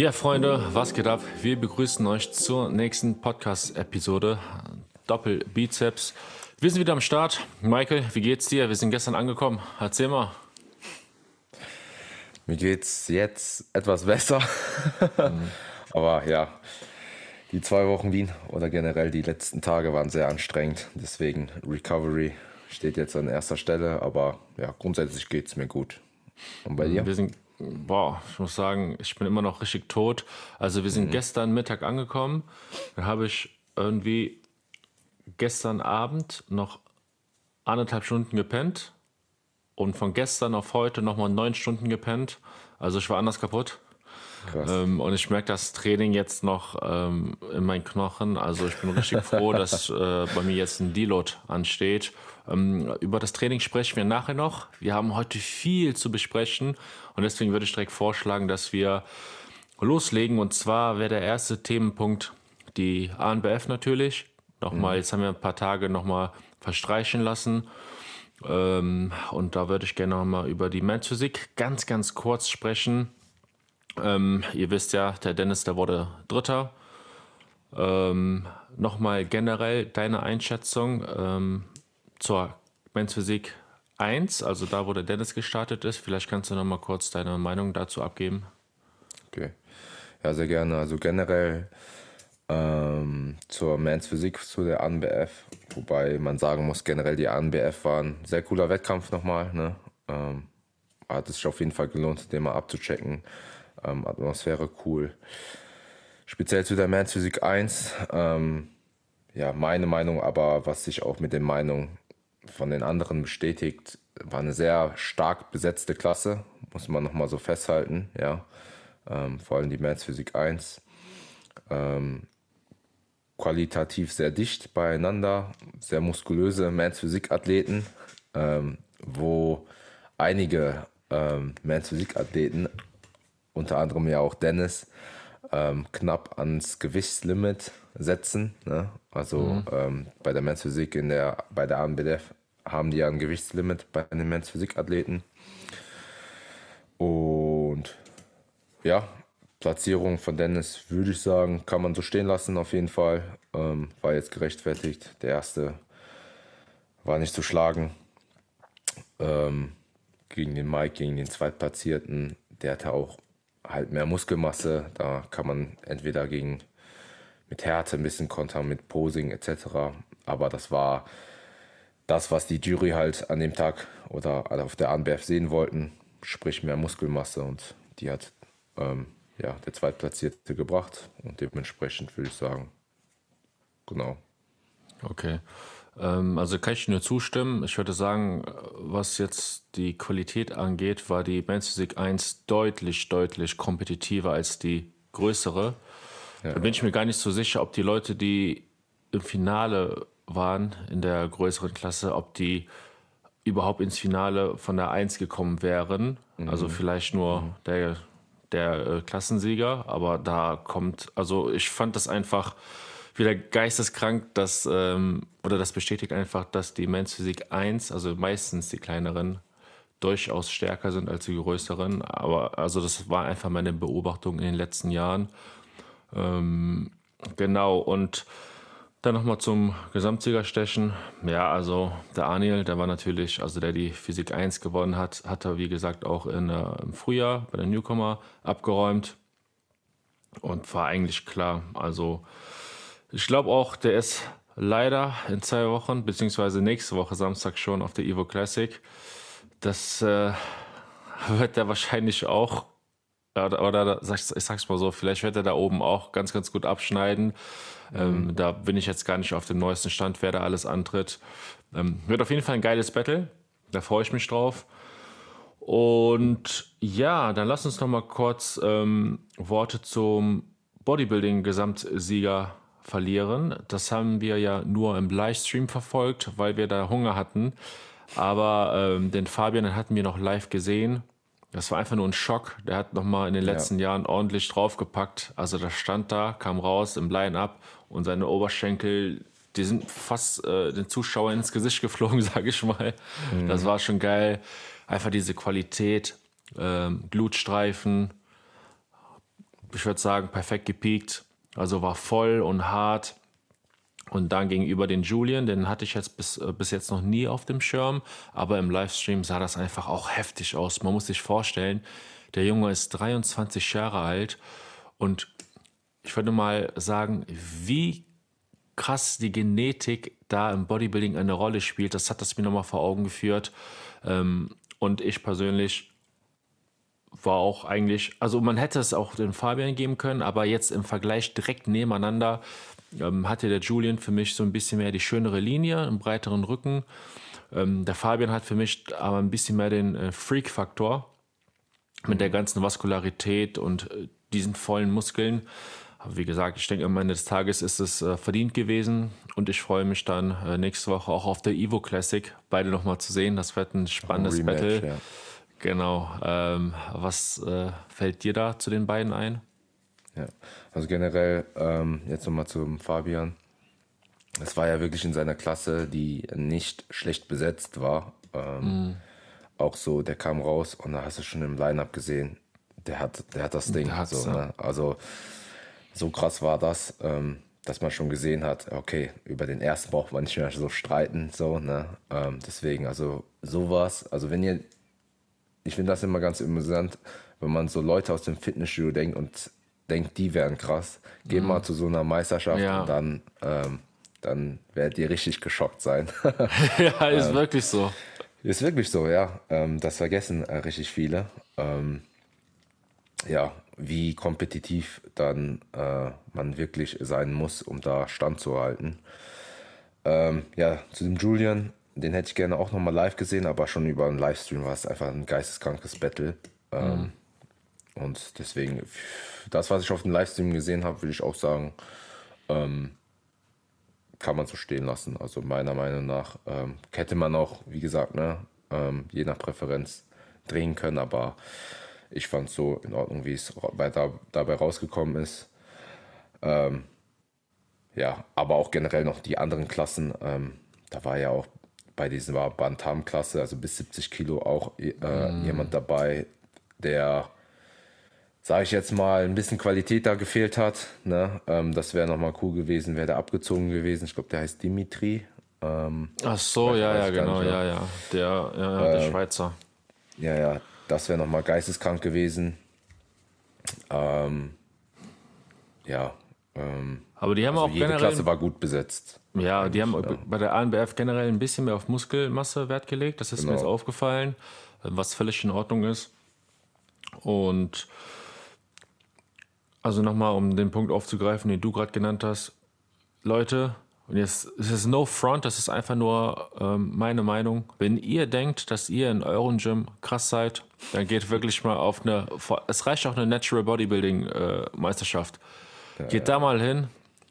Ja, Freunde, was geht ab? Wir begrüßen euch zur nächsten Podcast-Episode Doppel Bizeps. Wir sind wieder am Start. Michael, wie geht's dir? Wir sind gestern angekommen. Erzähl mal. Mir geht's jetzt etwas besser. Mhm. Aber ja, die zwei Wochen Wien oder generell die letzten Tage waren sehr anstrengend. Deswegen Recovery steht jetzt an erster Stelle. Aber ja, grundsätzlich geht's mir gut. Und bei dir? Wir sind boah, ich muss sagen, ich bin immer noch richtig tot. Also wir sind mhm. gestern Mittag angekommen. Dann habe ich irgendwie gestern Abend noch anderthalb Stunden gepennt und von gestern auf heute nochmal neun Stunden gepennt. Also ich war anders kaputt. Ähm, und ich merke das Training jetzt noch ähm, in meinen Knochen. Also ich bin richtig froh, dass äh, bei mir jetzt ein Deload ansteht. Ähm, über das Training sprechen wir nachher noch. Wir haben heute viel zu besprechen und deswegen würde ich direkt vorschlagen, dass wir loslegen. Und zwar wäre der erste Themenpunkt die ANBF natürlich. Nochmal, mhm. jetzt haben wir ein paar Tage nochmal verstreichen lassen. Ähm, und da würde ich gerne nochmal über die Men's Physik ganz, ganz kurz sprechen. Ähm, ihr wisst ja, der Dennis, der wurde Dritter. Ähm, Nochmal generell deine Einschätzung ähm, zur Men's Physik 1, also da, wo der Dennis gestartet ist. Vielleicht kannst du nochmal kurz deine Meinung dazu abgeben. Okay, ja, sehr gerne. Also generell ähm, zur Men's Physik, zu der ANBF, wobei man sagen muss, generell die ANBF war ein sehr cooler Wettkampf nochmal. Ne? Ähm, hat es sich auf jeden Fall gelohnt, den mal abzuchecken. Ähm, Atmosphäre cool. Speziell zu der Men's Physik 1, ähm, ja, meine Meinung, aber was sich auch mit den Meinungen von den anderen bestätigt, war eine sehr stark besetzte Klasse, muss man nochmal so festhalten, ja. Ähm, vor allem die Men's Physik 1. Ähm, qualitativ sehr dicht beieinander, sehr muskulöse Men's Physik Athleten, ähm, wo einige ähm, Men's Physik Athleten unter anderem ja auch Dennis, ähm, knapp ans Gewichtslimit setzen. Ne? Also mhm. ähm, bei der Men's Physik in der, bei der ANBDF haben die ja ein Gewichtslimit bei den Men's Physik Athleten. Und ja, Platzierung von Dennis würde ich sagen, kann man so stehen lassen auf jeden Fall. Ähm, war jetzt gerechtfertigt. Der erste war nicht zu schlagen. Ähm, gegen den Mike, gegen den Zweitplatzierten. Der hatte auch halt mehr Muskelmasse. Da kann man entweder gegen mit Härte ein bisschen kontern, mit Posing etc. Aber das war das, was die Jury halt an dem Tag oder auf der ANBF sehen wollten, sprich mehr Muskelmasse und die hat ähm, ja, der Zweitplatzierte gebracht und dementsprechend würde ich sagen, genau. Okay. Ähm, also kann ich nur zustimmen. Ich würde sagen, was jetzt die Qualität angeht, war die Men's Physik 1 deutlich, deutlich kompetitiver als die größere. Ja. Da bin ich mir gar nicht so sicher, ob die Leute, die im Finale waren, in der größeren Klasse, ob die überhaupt ins Finale von der 1 gekommen wären. Mhm. Also vielleicht nur mhm. der, der äh, Klassensieger, aber da kommt, also ich fand das einfach wieder geisteskrank, dass, ähm, oder das bestätigt einfach, dass die Men's Physik 1, also meistens die kleineren, durchaus stärker sind als die größeren. Aber also das war einfach meine Beobachtung in den letzten Jahren. Ähm, genau, und dann nochmal zum Gesamtsiegerstechen. Ja, also der Anil, der war natürlich, also der die Physik 1 gewonnen hat, hat er wie gesagt auch in, äh, im Frühjahr bei der Newcomer abgeräumt und war eigentlich klar. Also ich glaube auch, der ist leider in zwei Wochen, beziehungsweise nächste Woche Samstag schon auf der Evo Classic. Das äh, wird er wahrscheinlich auch, oder, oder ich sag's mal so, vielleicht wird er da oben auch ganz, ganz gut abschneiden. Ähm, mhm. Ähm, da bin ich jetzt gar nicht auf dem neuesten Stand, wer da alles antritt. Ähm, wird auf jeden Fall ein geiles Battle. Da freue ich mich drauf. Und ja, dann lass uns noch mal kurz ähm, Worte zum Bodybuilding-Gesamtsieger verlieren. Das haben wir ja nur im Livestream verfolgt, weil wir da Hunger hatten. Aber ähm, den Fabian den hatten wir noch live gesehen. Das war einfach nur ein Schock. Der hat nochmal in den letzten ja. Jahren ordentlich draufgepackt. Also der stand da, kam raus im Line-Up und seine Oberschenkel, die sind fast äh, den Zuschauern ins Gesicht geflogen, sage ich mal. Mhm. Das war schon geil. Einfach diese Qualität, ähm, Glutstreifen, ich würde sagen, perfekt gepiekt. Also war voll und hart. Und dann gegenüber den Julian, den hatte ich jetzt bis, äh, bis jetzt noch nie auf dem Schirm, aber im Livestream sah das einfach auch heftig aus. Man muss sich vorstellen, der Junge ist 23 Jahre alt und ich würde mal sagen, wie krass die Genetik da im Bodybuilding eine Rolle spielt. Das hat das mir nochmal vor Augen geführt. Ähm, und ich persönlich war auch eigentlich, also man hätte es auch den Fabian geben können, aber jetzt im Vergleich direkt nebeneinander ähm, hatte der Julian für mich so ein bisschen mehr die schönere Linie, einen breiteren Rücken. Ähm, der Fabian hat für mich aber ein bisschen mehr den äh, Freak-Faktor mit der ganzen Vaskularität und äh, diesen vollen Muskeln. Aber wie gesagt, ich denke, am Ende des Tages ist es äh, verdient gewesen und ich freue mich dann äh, nächste Woche auch auf der Evo Classic, beide nochmal zu sehen. Das wird ein spannendes Rematch, Battle. Ja. Genau. Ähm, was äh, fällt dir da zu den beiden ein? Ja, also generell ähm, jetzt nochmal zum Fabian. Es war ja wirklich in seiner Klasse, die nicht schlecht besetzt war. Ähm, mm. Auch so, der kam raus und da hast du schon im Line-Up gesehen, der hat, der hat das Ding. So, ne? Also so krass war das, ähm, dass man schon gesehen hat, okay, über den ersten braucht man nicht mehr so streiten. So, ne? Ähm, deswegen, also sowas, also wenn ihr, ich finde das immer ganz amüsant, wenn man so Leute aus dem Fitnessstudio denkt und denkt, die wären krass, geht mhm. mal zu so einer Meisterschaft ja. und dann, ähm, dann werdet ihr richtig geschockt sein. ja, ist ähm, wirklich so. Ist wirklich so, ja. Ähm, das vergessen äh, richtig viele. Ähm, ja, wie kompetitiv dann äh, man wirklich sein muss, um da standzuhalten. Ähm, ja, zu dem Julian, den hätte ich gerne auch nochmal live gesehen, aber schon über einen Livestream war es einfach ein geisteskrankes Battle. Ähm, mhm. Und deswegen, das, was ich auf dem Livestream gesehen habe, würde ich auch sagen, ähm, kann man so stehen lassen. Also meiner Meinung nach ähm, hätte man auch, wie gesagt, ne, ähm, je nach Präferenz drehen können, aber ich fand es so in Ordnung, wie es da, dabei rausgekommen ist. Ähm, ja, aber auch generell noch die anderen Klassen. Ähm, da war ja auch bei dieser Bantam-Klasse, also bis 70 Kilo, auch äh, mm. jemand dabei, der, sage ich jetzt mal, ein bisschen Qualität da gefehlt hat. Ne? Ähm, das wäre nochmal cool gewesen, wäre der abgezogen gewesen. Ich glaube, der heißt Dimitri. Ähm, Ach so, ja, ja, genau, ja, ja. Der, ja, ja, der ähm, Schweizer. Ja, ja, das wäre nochmal geisteskrank gewesen. Ähm, ja. Ähm, aber die haben also auch jede generell. Klasse war gut besetzt. Ja, die haben ja. bei der ANBF generell ein bisschen mehr auf Muskelmasse Wert gelegt. Das ist genau. mir jetzt aufgefallen, was völlig in Ordnung ist. Und also nochmal, um den Punkt aufzugreifen, den du gerade genannt hast. Leute, und jetzt es ist no front, das ist einfach nur ähm, meine Meinung. Wenn ihr denkt, dass ihr in eurem Gym krass seid, dann geht wirklich mal auf eine, es reicht auch eine Natural Bodybuilding äh, Meisterschaft. Geht da mal hin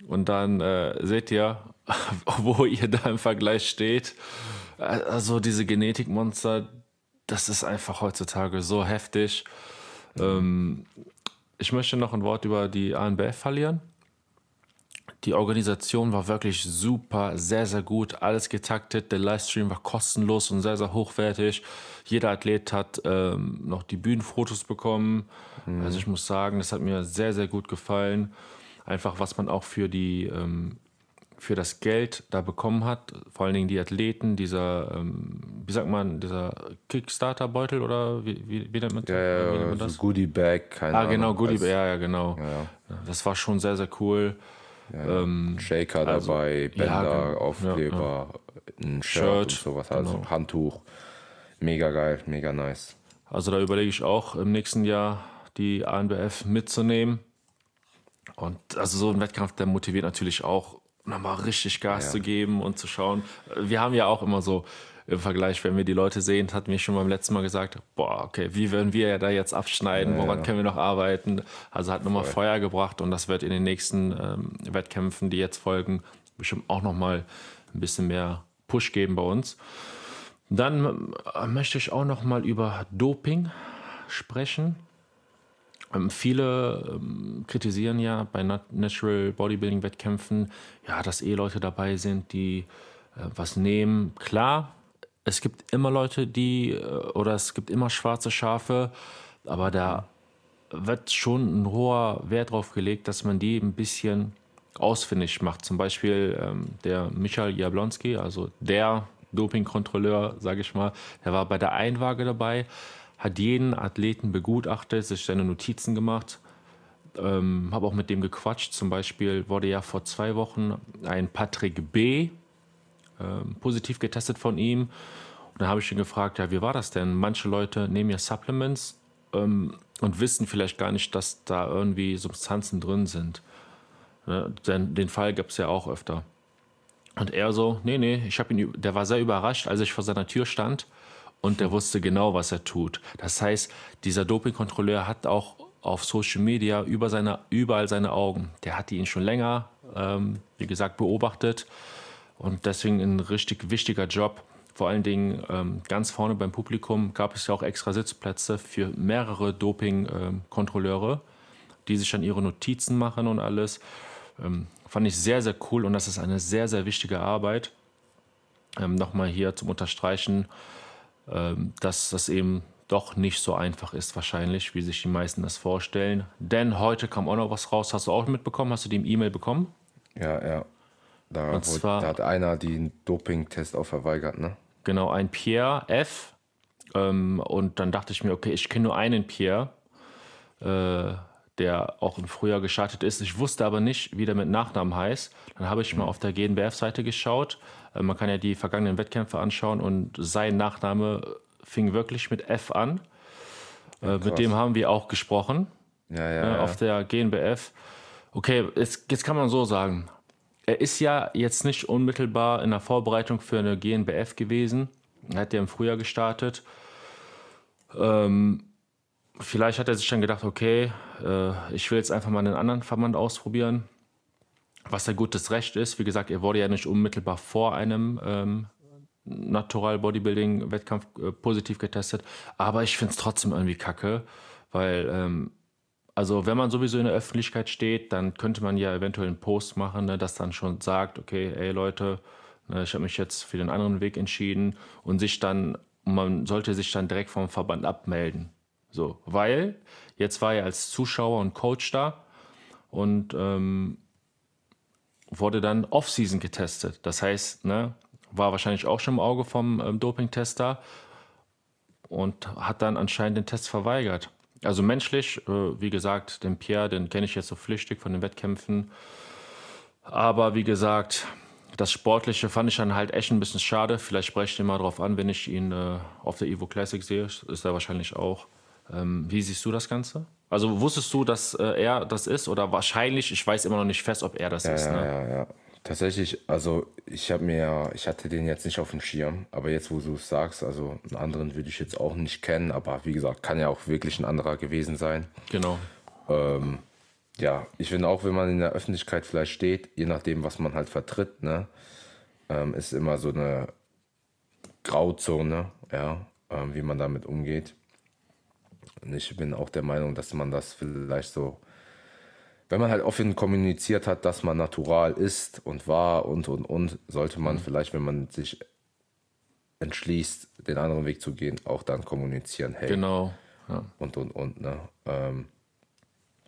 und dann äh, seht ihr, wo ihr da im Vergleich steht. Also diese Genetikmonster, das ist einfach heutzutage so heftig. Ähm, ich möchte noch ein Wort über die ANBF verlieren. Die Organisation war wirklich super, sehr, sehr gut, alles getaktet. Der Livestream war kostenlos und sehr, sehr hochwertig. Jeder Athlet hat ähm, noch die Bühnenfotos bekommen. Mhm. Also ich muss sagen, das hat mir sehr, sehr gut gefallen. Einfach, was man auch für die ähm, für das Geld da bekommen hat, vor allen Dingen die Athleten, dieser, ähm, wie sagt man, dieser Kickstarter-Beutel oder wie, wie, wie nennt man das? Ja, ja, wie nennt man so Goodie Bag, keine Ah, genau, Goodie Bag, ja, ja, genau. Ja. Das war schon sehr, sehr cool. Ähm, Shaker also, dabei, Bänder, ja, Aufkleber, ein Shirt, Shirt und sowas, also genau. Handtuch. Mega geil, mega nice. Also da überlege ich auch im nächsten Jahr die ANBF mitzunehmen. Und also so ein Wettkampf, der motiviert natürlich auch, nochmal richtig Gas zu geben und zu schauen. Wir haben ja auch immer so im Vergleich, wenn wir die Leute sehen, hat mir schon beim letzten Mal gesagt, boah, okay, wie würden wir ja da jetzt abschneiden, ja, woran ja. können wir noch arbeiten? Also hat nochmal Feuer gebracht und das wird in den nächsten ähm, Wettkämpfen, die jetzt folgen, bestimmt auch nochmal ein bisschen mehr Push geben bei uns. Dann äh, möchte ich auch nochmal über Doping sprechen. Ähm, viele ähm, kritisieren ja bei Natural Bodybuilding Wettkämpfen, ja, dass eh Leute dabei sind, die äh, was nehmen. Klar, es gibt immer Leute, die, äh, oder es gibt immer schwarze Schafe, aber da wird schon ein hoher Wert darauf gelegt, dass man die ein bisschen ausfindig macht. Zum Beispiel ähm, der Michael Jablonski, also der Dopingkontrolleur, sage ich mal, der war bei der Einwaage dabei, hat jeden Athleten begutachtet, sich seine Notizen gemacht. Ähm, habe auch mit dem gequatscht. Zum Beispiel wurde ja vor zwei Wochen ein Patrick B. Ähm, positiv getestet von ihm. Und dann habe ich ihn gefragt, ja, wie war das denn? Manche Leute nehmen ja Supplements ähm, und wissen vielleicht gar nicht, dass da irgendwie Substanzen drin sind. Ne? Den, den Fall gab es ja auch öfter. Und er so, nee, nee, ich habe ihn, der war sehr überrascht, als ich vor seiner Tür stand und der wusste genau, was er tut. Das heißt, dieser Dopingkontrolleur hat auch auf Social Media über seine, überall seine Augen. Der hatte ihn schon länger, ähm, wie gesagt, beobachtet und deswegen ein richtig wichtiger Job. Vor allen Dingen ähm, ganz vorne beim Publikum gab es ja auch extra Sitzplätze für mehrere Doping-Kontrolleure, die sich dann ihre Notizen machen und alles. Ähm, fand ich sehr, sehr cool und das ist eine sehr, sehr wichtige Arbeit. Ähm, Nochmal hier zum Unterstreichen, dass das eben doch nicht so einfach ist wahrscheinlich, wie sich die meisten das vorstellen. Denn heute kam auch noch was raus. Hast du auch mitbekommen? Hast du die E-Mail bekommen? Ja, ja. Da, Und zwar, da hat einer den Doping-Test auch verweigert, ne? Genau, ein Pierre F. Ähm, und dann dachte ich mir, okay, ich kenne nur einen Pierre. Der auch im Frühjahr gestartet ist. Ich wusste aber nicht, wie der mit Nachnamen heißt. Dann habe ich mal mhm. auf der GNBF-Seite geschaut. Äh, man kann ja die vergangenen Wettkämpfe anschauen und sein Nachname fing wirklich mit F an. Ja, äh, mit dem haben wir auch gesprochen. Ja, ja, äh, auf der GNBF. Okay, jetzt, jetzt kann man so sagen. Er ist ja jetzt nicht unmittelbar in der Vorbereitung für eine GNBF gewesen. Er hat ja im Frühjahr gestartet. Ähm, vielleicht hat er sich dann gedacht, okay, äh, ich will jetzt einfach mal einen anderen Verband ausprobieren, was ja gutes Recht ist. Wie gesagt, er wurde ja nicht unmittelbar vor einem ähm, Natural Bodybuilding Wettkampf äh, positiv getestet, aber ich finde es trotzdem irgendwie kacke, weil ähm, also wenn man sowieso in der Öffentlichkeit steht, dann könnte man ja eventuell einen Post machen, ne, das dann schon sagt, okay, ey Leute, ne, ich habe mich jetzt für den anderen Weg entschieden und sich dann, man sollte sich dann direkt vom Verband abmelden. So, weil jetzt war er als Zuschauer und Coach da und ähm, wurde dann Off-Season getestet. Das heißt, ne, war wahrscheinlich auch schon im Auge vom ähm, Doping-Tester und hat dann anscheinend den Test verweigert. Also menschlich, äh, wie gesagt, den Pierre, den kenne ich jetzt so flüchtig von den Wettkämpfen. Aber wie gesagt, das Sportliche fand ich dann halt echt ein bisschen schade. Vielleicht spreche ich ihn mal drauf an, wenn ich ihn äh, auf der Evo Classic sehe. Ist er wahrscheinlich auch. Ähm, wie siehst du das Ganze? Also wusstest du, dass äh, er das ist oder wahrscheinlich, ich weiß immer noch nicht fest, ob er das ja, ist. Ja, ne? ja, ja. Tatsächlich, also ich habe mir, ich hatte den jetzt nicht auf dem Schirm, aber jetzt, wo du es sagst, also einen anderen würde ich jetzt auch nicht kennen, aber wie gesagt, kann ja auch wirklich ein anderer gewesen sein. Genau. Ähm, ja, ich finde auch, wenn man in der Öffentlichkeit vielleicht steht, je nachdem, was man halt vertritt, ne, ähm, ist immer so eine Grauzone, ja, ähm, wie man damit umgeht. Und ich bin auch der Meinung, dass man das vielleicht so, wenn man halt offen kommuniziert hat, dass man natural ist und war und und und, sollte man mhm. vielleicht, wenn man sich entschließt, den anderen Weg zu gehen, auch dann kommunizieren. Hey, genau. Ja. Und und und, ne? Ähm,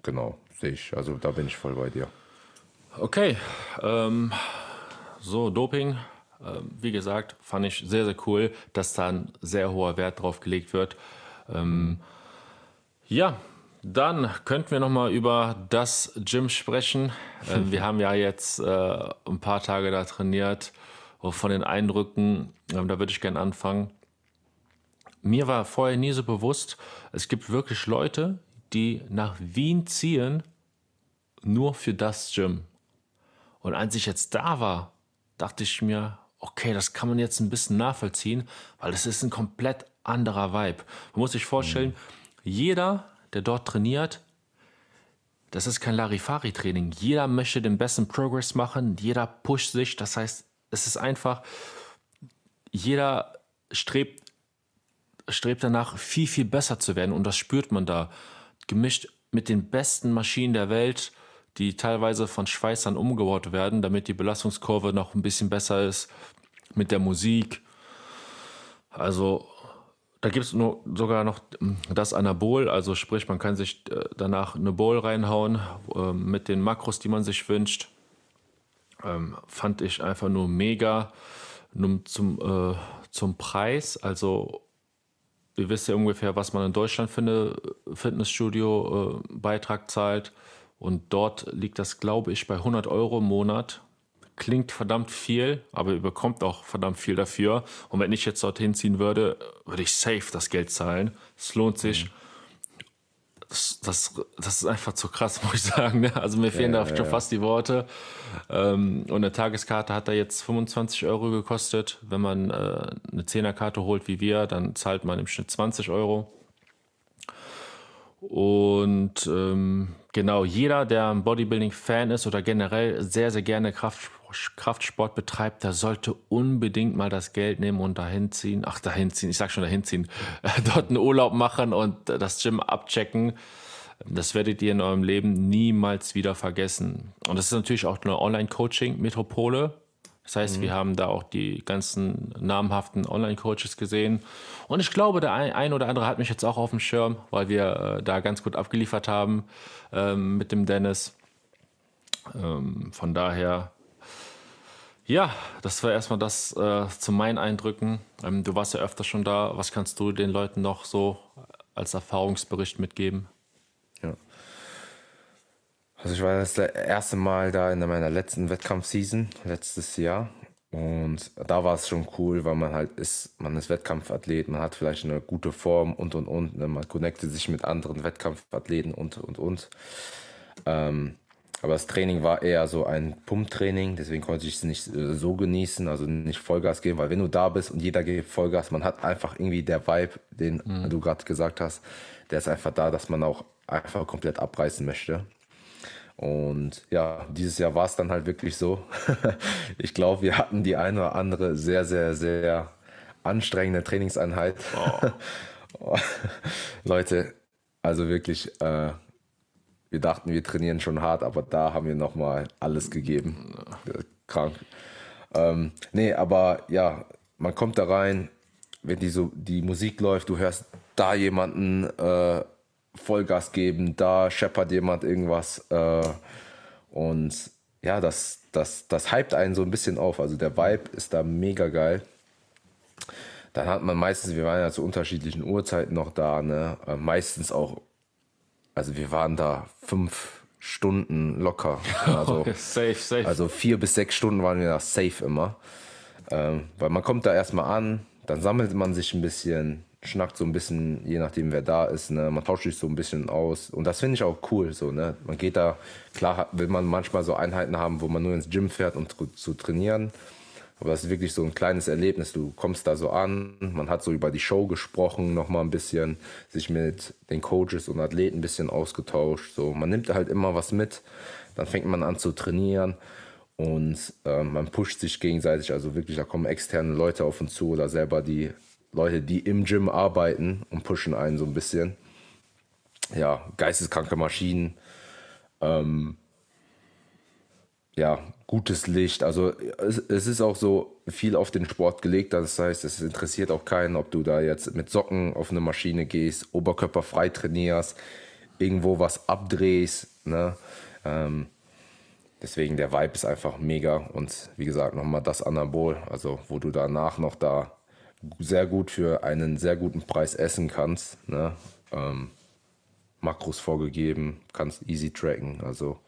genau, sehe ich. Also da bin ich voll bei dir. Okay. Ähm, so, Doping. Ähm, wie gesagt, fand ich sehr, sehr cool, dass da ein sehr hoher Wert drauf gelegt wird. Ähm, ja, dann könnten wir noch mal über das Gym sprechen. Ähm, wir haben ja jetzt äh, ein paar Tage da trainiert. Von den Eindrücken, ähm, da würde ich gerne anfangen. Mir war vorher nie so bewusst, es gibt wirklich Leute, die nach Wien ziehen, nur für das Gym. Und als ich jetzt da war, dachte ich mir, okay, das kann man jetzt ein bisschen nachvollziehen, weil das ist ein komplett anderer Vibe. Man muss sich vorstellen, mhm jeder, der dort trainiert, das ist kein Larifari-Training. Jeder möchte den besten Progress machen, jeder pusht sich. Das heißt, es ist einfach, jeder strebt, strebt danach, viel, viel besser zu werden. Und das spürt man da. Gemischt mit den besten Maschinen der Welt, die teilweise von Schweißern umgebaut werden, damit die Belastungskurve noch ein bisschen besser ist. Mit der Musik. Also da gibt es sogar noch das Anabol, also sprich, man kann sich äh, danach eine Bowl reinhauen äh, mit den Makros, die man sich wünscht. Ähm, fand ich einfach nur mega. Nun zum, äh, zum Preis, also ihr wisst ja ungefähr, was man in Deutschland für eine Fitnessstudio-Beitrag äh, zahlt. Und dort liegt das, glaube ich, bei 100 Euro im Monat klingt verdammt viel, aber ihr bekommt auch verdammt viel dafür. Und wenn ich jetzt dorthin ziehen würde, würde ich safe das Geld zahlen. Es lohnt sich. Mhm. Das, das, das, ist einfach zu krass, muss ich sagen. Ne? Also mir fehlen ja, da schon ja. fast die Worte. Ähm, und eine Tageskarte hat da jetzt 25 Euro gekostet. Wenn man äh, eine Zehnerkarte holt wie wir, dann zahlt man im Schnitt 20 Euro. Und ähm, genau, jeder, der ein Bodybuilding-Fan ist oder generell sehr, sehr gerne Kraft, Kraftsport betreibt, der sollte unbedingt mal das Geld nehmen und dahin ziehen. Ach, dahin ziehen, ich sag schon dahin ziehen. dort einen Urlaub machen und das Gym abchecken. Das werdet ihr in eurem Leben niemals wieder vergessen. Und das ist natürlich auch eine Online-Coaching-Metropole. Das heißt, mhm. wir haben da auch die ganzen namhaften Online-Coaches gesehen. Und ich glaube, der ein, oder andere hat mich jetzt auch auf dem Schirm, weil wir äh, da ganz gut abgeliefert haben ähm, mit dem Dennis. Ähm, von daher, ja, das war erstmal das äh, zu meinen Eindrücken. Ähm, du warst ja öfter schon da. Was kannst du den Leuten noch so als Erfahrungsbericht mitgeben? Ja. Also ich war das erste Mal da in meiner letzten Wettkampfseason letztes Jahr und da war es schon cool, weil man halt ist, man ist Wettkampfathlet, man hat vielleicht eine gute Form und und und, ne? man connectet sich mit anderen Wettkampfathleten und und und. Ähm, aber das Training war eher so ein Pumptraining, deswegen konnte ich es nicht äh, so genießen, also nicht Vollgas geben, weil wenn du da bist und jeder gibt Vollgas, man hat einfach irgendwie der Vibe, den mhm. du gerade gesagt hast, der ist einfach da, dass man auch einfach komplett abreißen möchte. Und ja, dieses Jahr war es dann halt wirklich so. ich glaube, wir hatten die eine oder andere sehr, sehr, sehr anstrengende Trainingseinheit. Oh. Leute, also wirklich, äh, wir dachten, wir trainieren schon hart, aber da haben wir nochmal alles gegeben. Krank. Ähm, nee, aber ja, man kommt da rein, wenn die so die Musik läuft, du hörst da jemanden äh, Vollgas geben, da scheppert jemand irgendwas. Äh, und ja, das, das, das hypt einen so ein bisschen auf. Also der Vibe ist da mega geil. Dann hat man meistens, wir waren ja zu unterschiedlichen Uhrzeiten noch da, ne? Äh, meistens auch, also wir waren da fünf Stunden locker. Also, safe, safe. Also vier bis sechs Stunden waren wir da safe immer. Ähm, weil man kommt da erstmal an, dann sammelt man sich ein bisschen, schnackt so ein bisschen, je nachdem wer da ist, ne? man tauscht sich so ein bisschen aus und das finde ich auch cool, so, ne? man geht da, klar will man manchmal so Einheiten haben, wo man nur ins Gym fährt, um zu trainieren, aber das ist wirklich so ein kleines Erlebnis, du kommst da so an, man hat so über die Show gesprochen, nochmal ein bisschen, sich mit den Coaches und Athleten ein bisschen ausgetauscht, so, man nimmt halt immer was mit, dann fängt man an zu trainieren und äh, man pusht sich gegenseitig, also wirklich, da kommen externe Leute auf uns zu oder selber die Leute, die im Gym arbeiten und pushen einen so ein bisschen. Ja, geisteskranke Maschinen. Ähm, ja, gutes Licht. Also es, es, ist auch so viel auf den Sport gelegt. Das heißt, es interessiert auch keinen, ob du da jetzt mit Socken auf eine Maschine gehst, oberkörperfrei trainierst, irgendwo was abdrehst. Ne? Ähm, deswegen der Vibe ist einfach mega. Und wie gesagt, nochmal das Anabol, also wo du danach noch da sehr gut für einen sehr guten Preis essen kannst. Ne? Ähm, Makros vorgegeben, kannst easy tracken. Also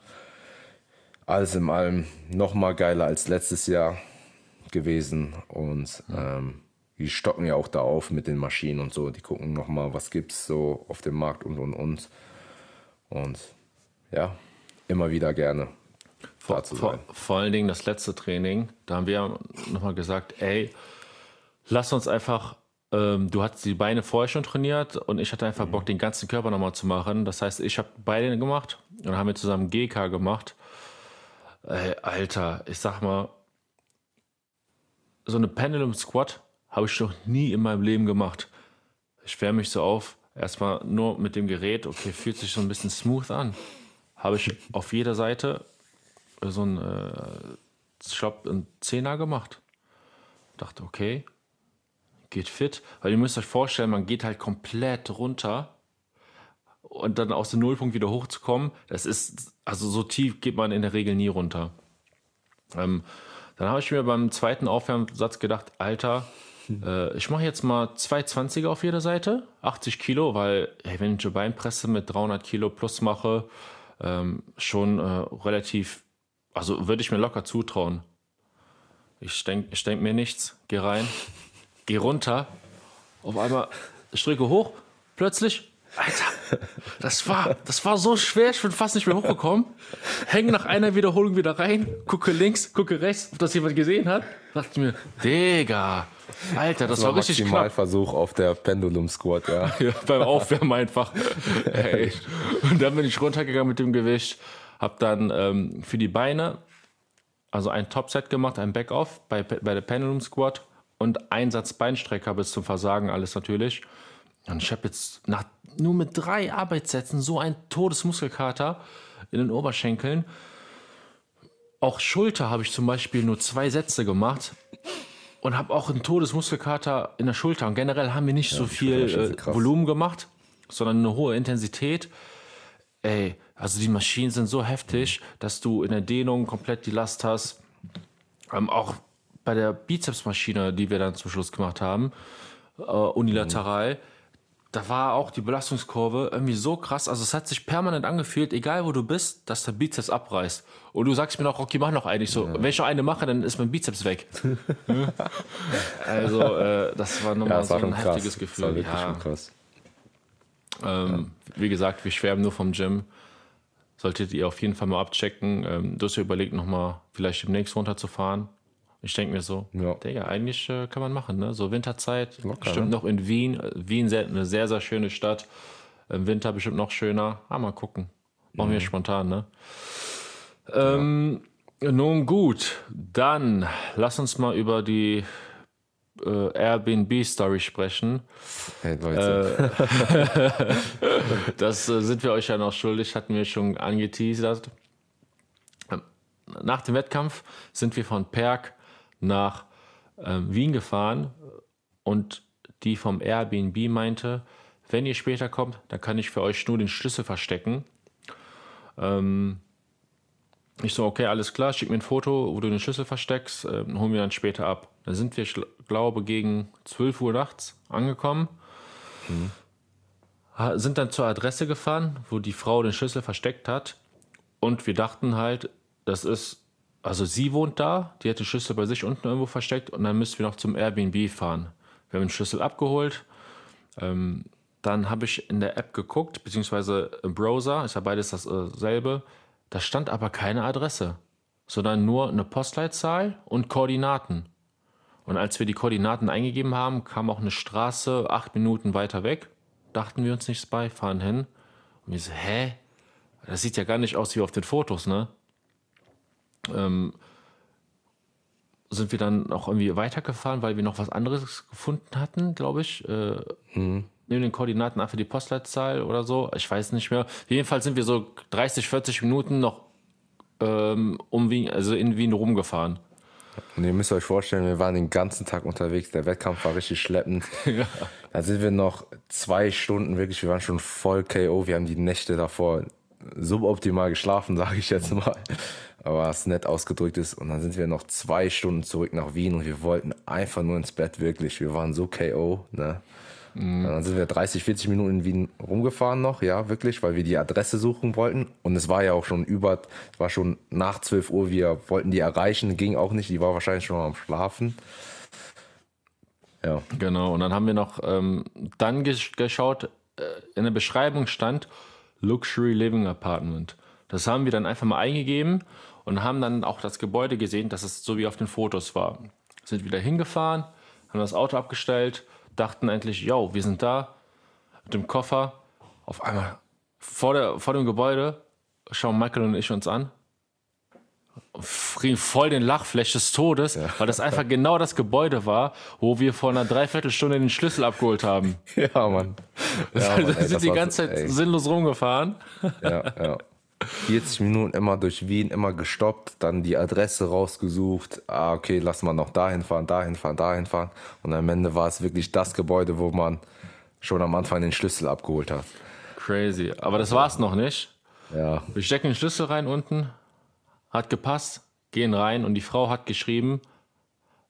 alles in allem nochmal geiler als letztes Jahr gewesen. Und ähm, die stocken ja auch da auf mit den Maschinen und so. Die gucken nochmal, was gibt es so auf dem Markt und und und. Und ja, immer wieder gerne. Vor, vor, vor allen Dingen das letzte Training, da haben wir nochmal gesagt, ey, lass uns einfach, ähm, du hattest die Beine vorher schon trainiert und ich hatte einfach Bock, den ganzen Körper nochmal zu machen. Das heißt, ich habe Beine gemacht und haben wir zusammen GK gemacht. Ey, Alter, ich sag mal, so eine Pendulum Squat habe ich noch nie in meinem Leben gemacht. Ich wärme mich so auf, erstmal nur mit dem Gerät, okay, fühlt sich so ein bisschen smooth an. Habe ich auf jeder Seite so ein, äh, glaube, ein Zehner gemacht. Dachte, okay, geht fit. Weil ihr müsst euch vorstellen, man geht halt komplett runter und dann aus dem Nullpunkt wieder hochzukommen, das ist, also so tief geht man in der Regel nie runter. Ähm, dann habe ich mir beim zweiten Aufwärmsatz gedacht, Alter, äh, ich mache jetzt mal 220er auf jeder Seite, 80 Kilo, weil hey, wenn ich eine Beinpresse mit 300 Kilo plus mache, ähm, schon äh, relativ, also würde ich mir locker zutrauen. Ich denke ich denk mir nichts, geh rein, geh runter, auf einmal Stricke hoch, plötzlich Alter, das war, das war so schwer, ich bin fast nicht mehr hochgekommen. Hänge nach einer Wiederholung wieder rein, gucke links, gucke rechts, ob das jemand gesehen hat. Dachte mir, Digga, Alter, das, das war, war richtig knapp. Versuch auf der Pendulum Squat, ja. ja beim Aufwärmen einfach. Ey. Und dann bin ich runtergegangen mit dem Gewicht, hab dann ähm, für die Beine also ein Topset gemacht, ein Backoff bei, bei der Pendulum Squat und ein Satz Beinstrecker bis zum Versagen, alles natürlich. Und ich habe jetzt nach, nur mit drei Arbeitssätzen so einen Todesmuskelkater in den Oberschenkeln. Auch Schulter habe ich zum Beispiel nur zwei Sätze gemacht und habe auch einen Todesmuskelkater in der Schulter. Und generell haben wir nicht ja, so viel äh, Volumen gemacht, sondern eine hohe Intensität. Ey, also die Maschinen sind so heftig, dass du in der Dehnung komplett die Last hast. Ähm, auch bei der Bizepsmaschine, die wir dann zum Schluss gemacht haben, äh, unilateral. Mhm da war auch die Belastungskurve irgendwie so krass. Also es hat sich permanent angefühlt, egal wo du bist, dass der Bizeps abreißt. Und du sagst mir noch, Rocky, mach noch eine. Ich so, ja. wenn ich noch eine mache, dann ist mein Bizeps weg. also äh, das war nochmal ja, so ein heftiges krass. Gefühl. Das war wirklich ja. krass. Ähm, ja. Wie gesagt, wir schwärmen nur vom Gym. Solltet ihr auf jeden Fall mal abchecken. Ähm, du hast ja überlegt, nochmal vielleicht demnächst runterzufahren. Ich denke mir so, ja. Digga, eigentlich äh, kann man machen, ne? So Winterzeit, Locker, bestimmt ne? noch in Wien. Wien sehr, eine sehr, sehr schöne Stadt. Im Winter bestimmt noch schöner. Ah, mal gucken. Machen mhm. wir spontan, ne? Ähm, ja. Nun gut, dann lass uns mal über die äh, Airbnb-Story sprechen. Hey, Leute. Äh, das äh, sind wir euch ja noch schuldig, hatten wir schon angeteasert. Nach dem Wettkampf sind wir von Perg nach äh, Wien gefahren und die vom Airbnb meinte, wenn ihr später kommt, dann kann ich für euch nur den Schlüssel verstecken. Ähm, ich so, okay, alles klar, schick mir ein Foto, wo du den Schlüssel versteckst, äh, holen wir dann später ab. Dann sind wir, ich glaube, gegen 12 Uhr nachts angekommen. Mhm. Sind dann zur Adresse gefahren, wo die Frau den Schlüssel versteckt hat. Und wir dachten halt, das ist also sie wohnt da, die hat den Schlüssel bei sich unten irgendwo versteckt und dann müssen wir noch zum Airbnb fahren. Wir haben den Schlüssel abgeholt. Ähm, dann habe ich in der App geguckt, beziehungsweise im Browser, ist ja beides dasselbe. Da stand aber keine Adresse, sondern nur eine Postleitzahl und Koordinaten. Und als wir die Koordinaten eingegeben haben, kam auch eine Straße acht Minuten weiter weg. Dachten wir uns nichts bei, fahren hin. Und wir so, hä? Das sieht ja gar nicht aus wie auf den Fotos, ne? Ähm, sind wir dann auch irgendwie weitergefahren, weil wir noch was anderes gefunden hatten, glaube ich. Äh, mhm. Neben den Koordinaten einfach die Postleitzahl oder so. Ich weiß nicht mehr. Jedenfalls sind wir so 30, 40 Minuten noch ähm, um Wien, also in Wien rumgefahren. Und ihr müsst euch vorstellen, wir waren den ganzen Tag unterwegs. Der Wettkampf war richtig schleppend. ja. Da sind wir noch zwei Stunden wirklich, wir waren schon voll KO. Wir haben die Nächte davor suboptimal geschlafen, sage ich jetzt mal aber es nett ausgedrückt ist. Und dann sind wir noch zwei Stunden zurück nach Wien und wir wollten einfach nur ins Bett, wirklich. Wir waren so KO, ne? Mhm. Dann sind wir 30, 40 Minuten in Wien rumgefahren noch, ja, wirklich, weil wir die Adresse suchen wollten. Und es war ja auch schon über, es war schon nach 12 Uhr, wir wollten die erreichen, ging auch nicht, die war wahrscheinlich schon am Schlafen. Ja. Genau, und dann haben wir noch ähm, dann gesch geschaut, äh, in der Beschreibung stand Luxury Living Apartment. Das haben wir dann einfach mal eingegeben und haben dann auch das Gebäude gesehen, dass es so wie auf den Fotos war. Sind wieder hingefahren, haben das Auto abgestellt, dachten endlich, yo, wir sind da mit dem Koffer. Auf einmal vor, der, vor dem Gebäude schauen Michael und ich uns an. Kriegen voll den Lachflash des Todes, ja. weil das einfach genau das Gebäude war, wo wir vor einer Dreiviertelstunde den Schlüssel abgeholt haben. Ja, Mann. Ja, Mann ey, sind die ganze Zeit ey. sinnlos rumgefahren. Ja, ja. 40 Minuten immer durch Wien, immer gestoppt, dann die Adresse rausgesucht. Ah, okay, lass mal noch dahin fahren, dahin fahren, dahin fahren. Und am Ende war es wirklich das Gebäude, wo man schon am Anfang den Schlüssel abgeholt hat. Crazy. Aber das war's noch nicht. Ja. Wir stecken den Schlüssel rein unten, hat gepasst, gehen rein und die Frau hat geschrieben,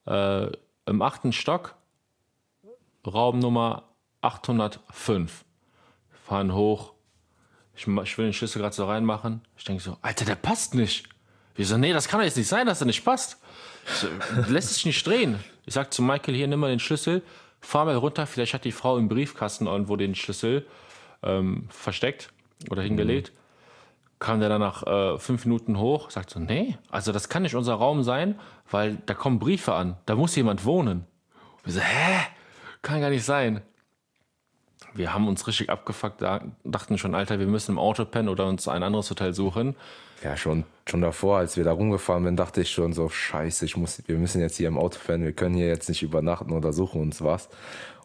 äh, im achten Stock, Raumnummer 805. Fahren hoch. Ich, ich will den Schlüssel gerade so reinmachen. Ich denke so, Alter, der passt nicht. Wir so, nee, das kann doch jetzt nicht sein, dass er nicht passt. Ich so, lässt sich nicht drehen. Ich sag zu Michael, hier, nimm mal den Schlüssel, fahr mal runter. Vielleicht hat die Frau im Briefkasten irgendwo den Schlüssel ähm, versteckt oder hingelegt. Kam der dann nach äh, fünf Minuten hoch, sagt so, nee, also das kann nicht unser Raum sein, weil da kommen Briefe an, da muss jemand wohnen. Wir so, hä? Kann gar nicht sein. Wir haben uns richtig abgefuckt, da- dachten schon, Alter, wir müssen im Auto pennen oder uns ein anderes Hotel suchen. Ja, schon, schon davor, als wir da rumgefahren sind, dachte ich schon so, scheiße, ich muss, wir müssen jetzt hier im Auto fahren, wir können hier jetzt nicht übernachten oder suchen uns was.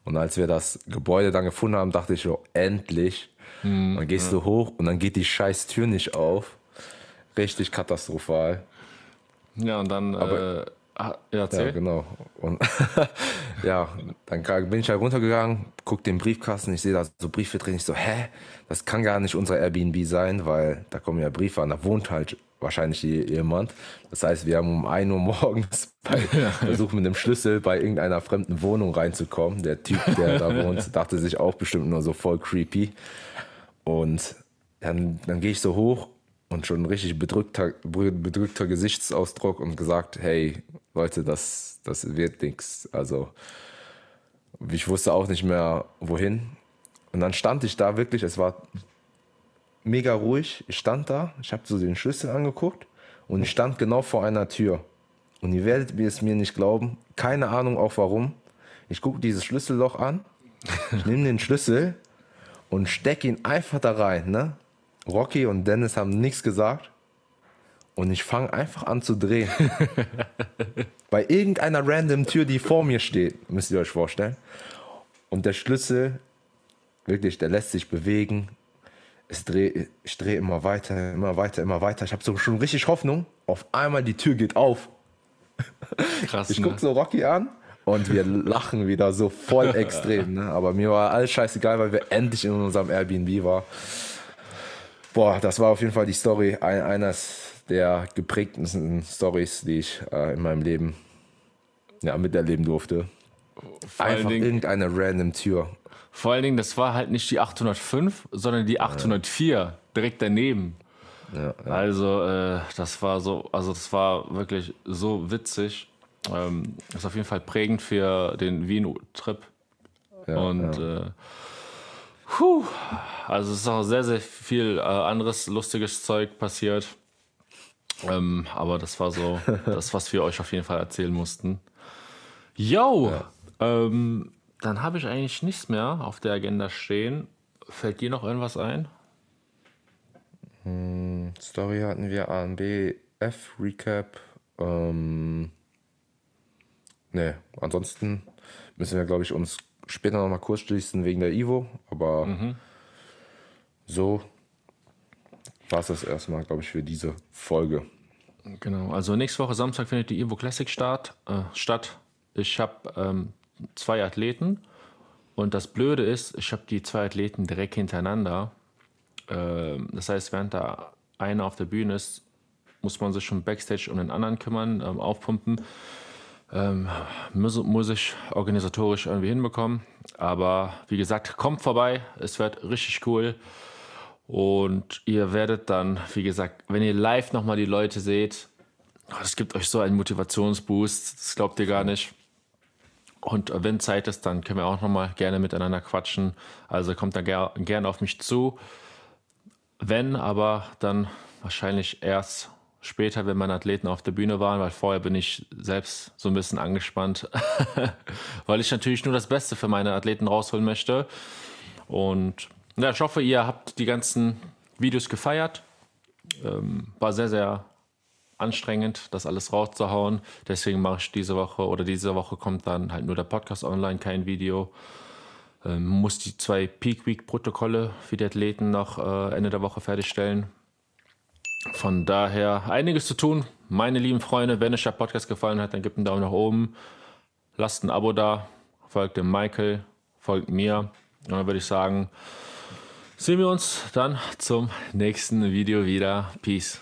Und als wir das Gebäude dann gefunden haben, dachte ich so, endlich. dann gehst du hoch und dann geht die scheiß Tür nicht auf. Richtig katastrophal. Ja, und dann, äh, ah, ja, Ja, genau. Und ja, dann bin ich halt runtergegangen, guck den Briefkasten, ich sehe da so Briefe drin. Ich so, hä? Das kann gar nicht unser Airbnb sein, weil da kommen ja Briefe an, da wohnt halt wahrscheinlich je- jemand. Das heißt, wir haben um 1 Uhr morgens bei, versucht mit dem Schlüssel bei irgendeiner fremden Wohnung reinzukommen. Der Typ, der da wohnt, dachte sich auch bestimmt nur so voll creepy. Und dann, dann gehe ich so hoch und schon richtig bedrückter, bedrückter Gesichtsausdruck und gesagt, hey Leute, das, das wird nichts. Also ich wusste auch nicht mehr wohin. Und dann stand ich da wirklich, es war mega ruhig. Ich stand da, ich habe so den Schlüssel angeguckt und ich stand genau vor einer Tür. Und ihr werdet es mir nicht glauben, keine Ahnung auch warum. Ich gucke dieses Schlüsselloch an, nehme den Schlüssel und steck ihn einfach da rein. Ne? Rocky und Dennis haben nichts gesagt. Und ich fange einfach an zu drehen. Bei irgendeiner random Tür, die vor mir steht, müsst ihr euch vorstellen. Und der Schlüssel, wirklich, der lässt sich bewegen. Es dreh, ich drehe immer weiter, immer weiter, immer weiter. Ich habe so schon richtig Hoffnung. Auf einmal die Tür geht auf. Krass, Ich ne? guck so Rocky an und wir lachen wieder so voll extrem. Ne? Aber mir war alles scheißegal, weil wir endlich in unserem Airbnb waren. Boah, das war auf jeden Fall die Story, ein, eines der geprägtesten Stories, die ich äh, in meinem Leben ja, miterleben durfte. Vor allen, Einfach Dingen, irgendeine random Tür. vor allen Dingen, das war halt nicht die 805, sondern die 804, direkt daneben. Ja, Also, äh, das war so, also das war wirklich so witzig. Ähm, ist auf jeden Fall prägend für den Wien-Trip. ja, Und ja. äh, puh, also es ist auch sehr, sehr viel äh, anderes lustiges Zeug passiert. Ähm, aber das war so das, was wir euch auf jeden Fall erzählen mussten. Yo! Ähm, dann habe ich eigentlich nichts mehr auf der Agenda stehen. Fällt dir noch irgendwas ein? Story hatten wir A und B, F, Recap. Ähm, ne, ansonsten müssen wir, glaube ich, uns später noch mal kurz schließen wegen der Ivo. Aber so war es das erstmal, glaube ich, für diese Folge. Genau, also nächste Woche Samstag findet die Evo Classic start, äh, statt. Ich habe ähm, zwei Athleten und das Blöde ist, ich habe die zwei Athleten direkt hintereinander. Ähm, das heißt, während da einer auf der Bühne ist, muss man sich schon backstage um den anderen kümmern, ähm, aufpumpen. Ähm, muss, muss ich organisatorisch irgendwie hinbekommen. Aber wie gesagt, kommt vorbei, es wird richtig cool. Und ihr werdet dann, wie gesagt, wenn ihr live nochmal die Leute seht, oh, das gibt euch so einen Motivationsboost, das glaubt ihr gar nicht. Und wenn Zeit ist, dann können wir auch nochmal gerne miteinander quatschen. Also kommt da ger gerne auf mich zu. Wenn, aber dann wahrscheinlich erst später, wenn meine Athleten auf der Bühne waren, weil vorher bin ich selbst so ein bisschen angespannt, weil ich natürlich nur das Beste für meine Athleten rausholen möchte. Und ja, ich hoffe, ihr habt die ganzen Videos gefeiert. Ähm, war sehr, sehr anstrengend, das alles rauszuhauen. Deswegen mache ich diese Woche oder diese Woche kommt dann halt nur der Podcast online, kein Video. Ähm, muss die zwei Peak Week Protokolle für die Athleten noch äh, Ende der Woche fertigstellen. Von daher einiges zu tun. Meine lieben Freunde, wenn euch der Podcast gefallen hat, dann gebt einen Daumen nach oben. Lasst ein Abo da. Folgt dem Michael. Folgt mir. Und dann würde ich sagen, sehen wir uns dann zum nächsten Video wieder. Peace.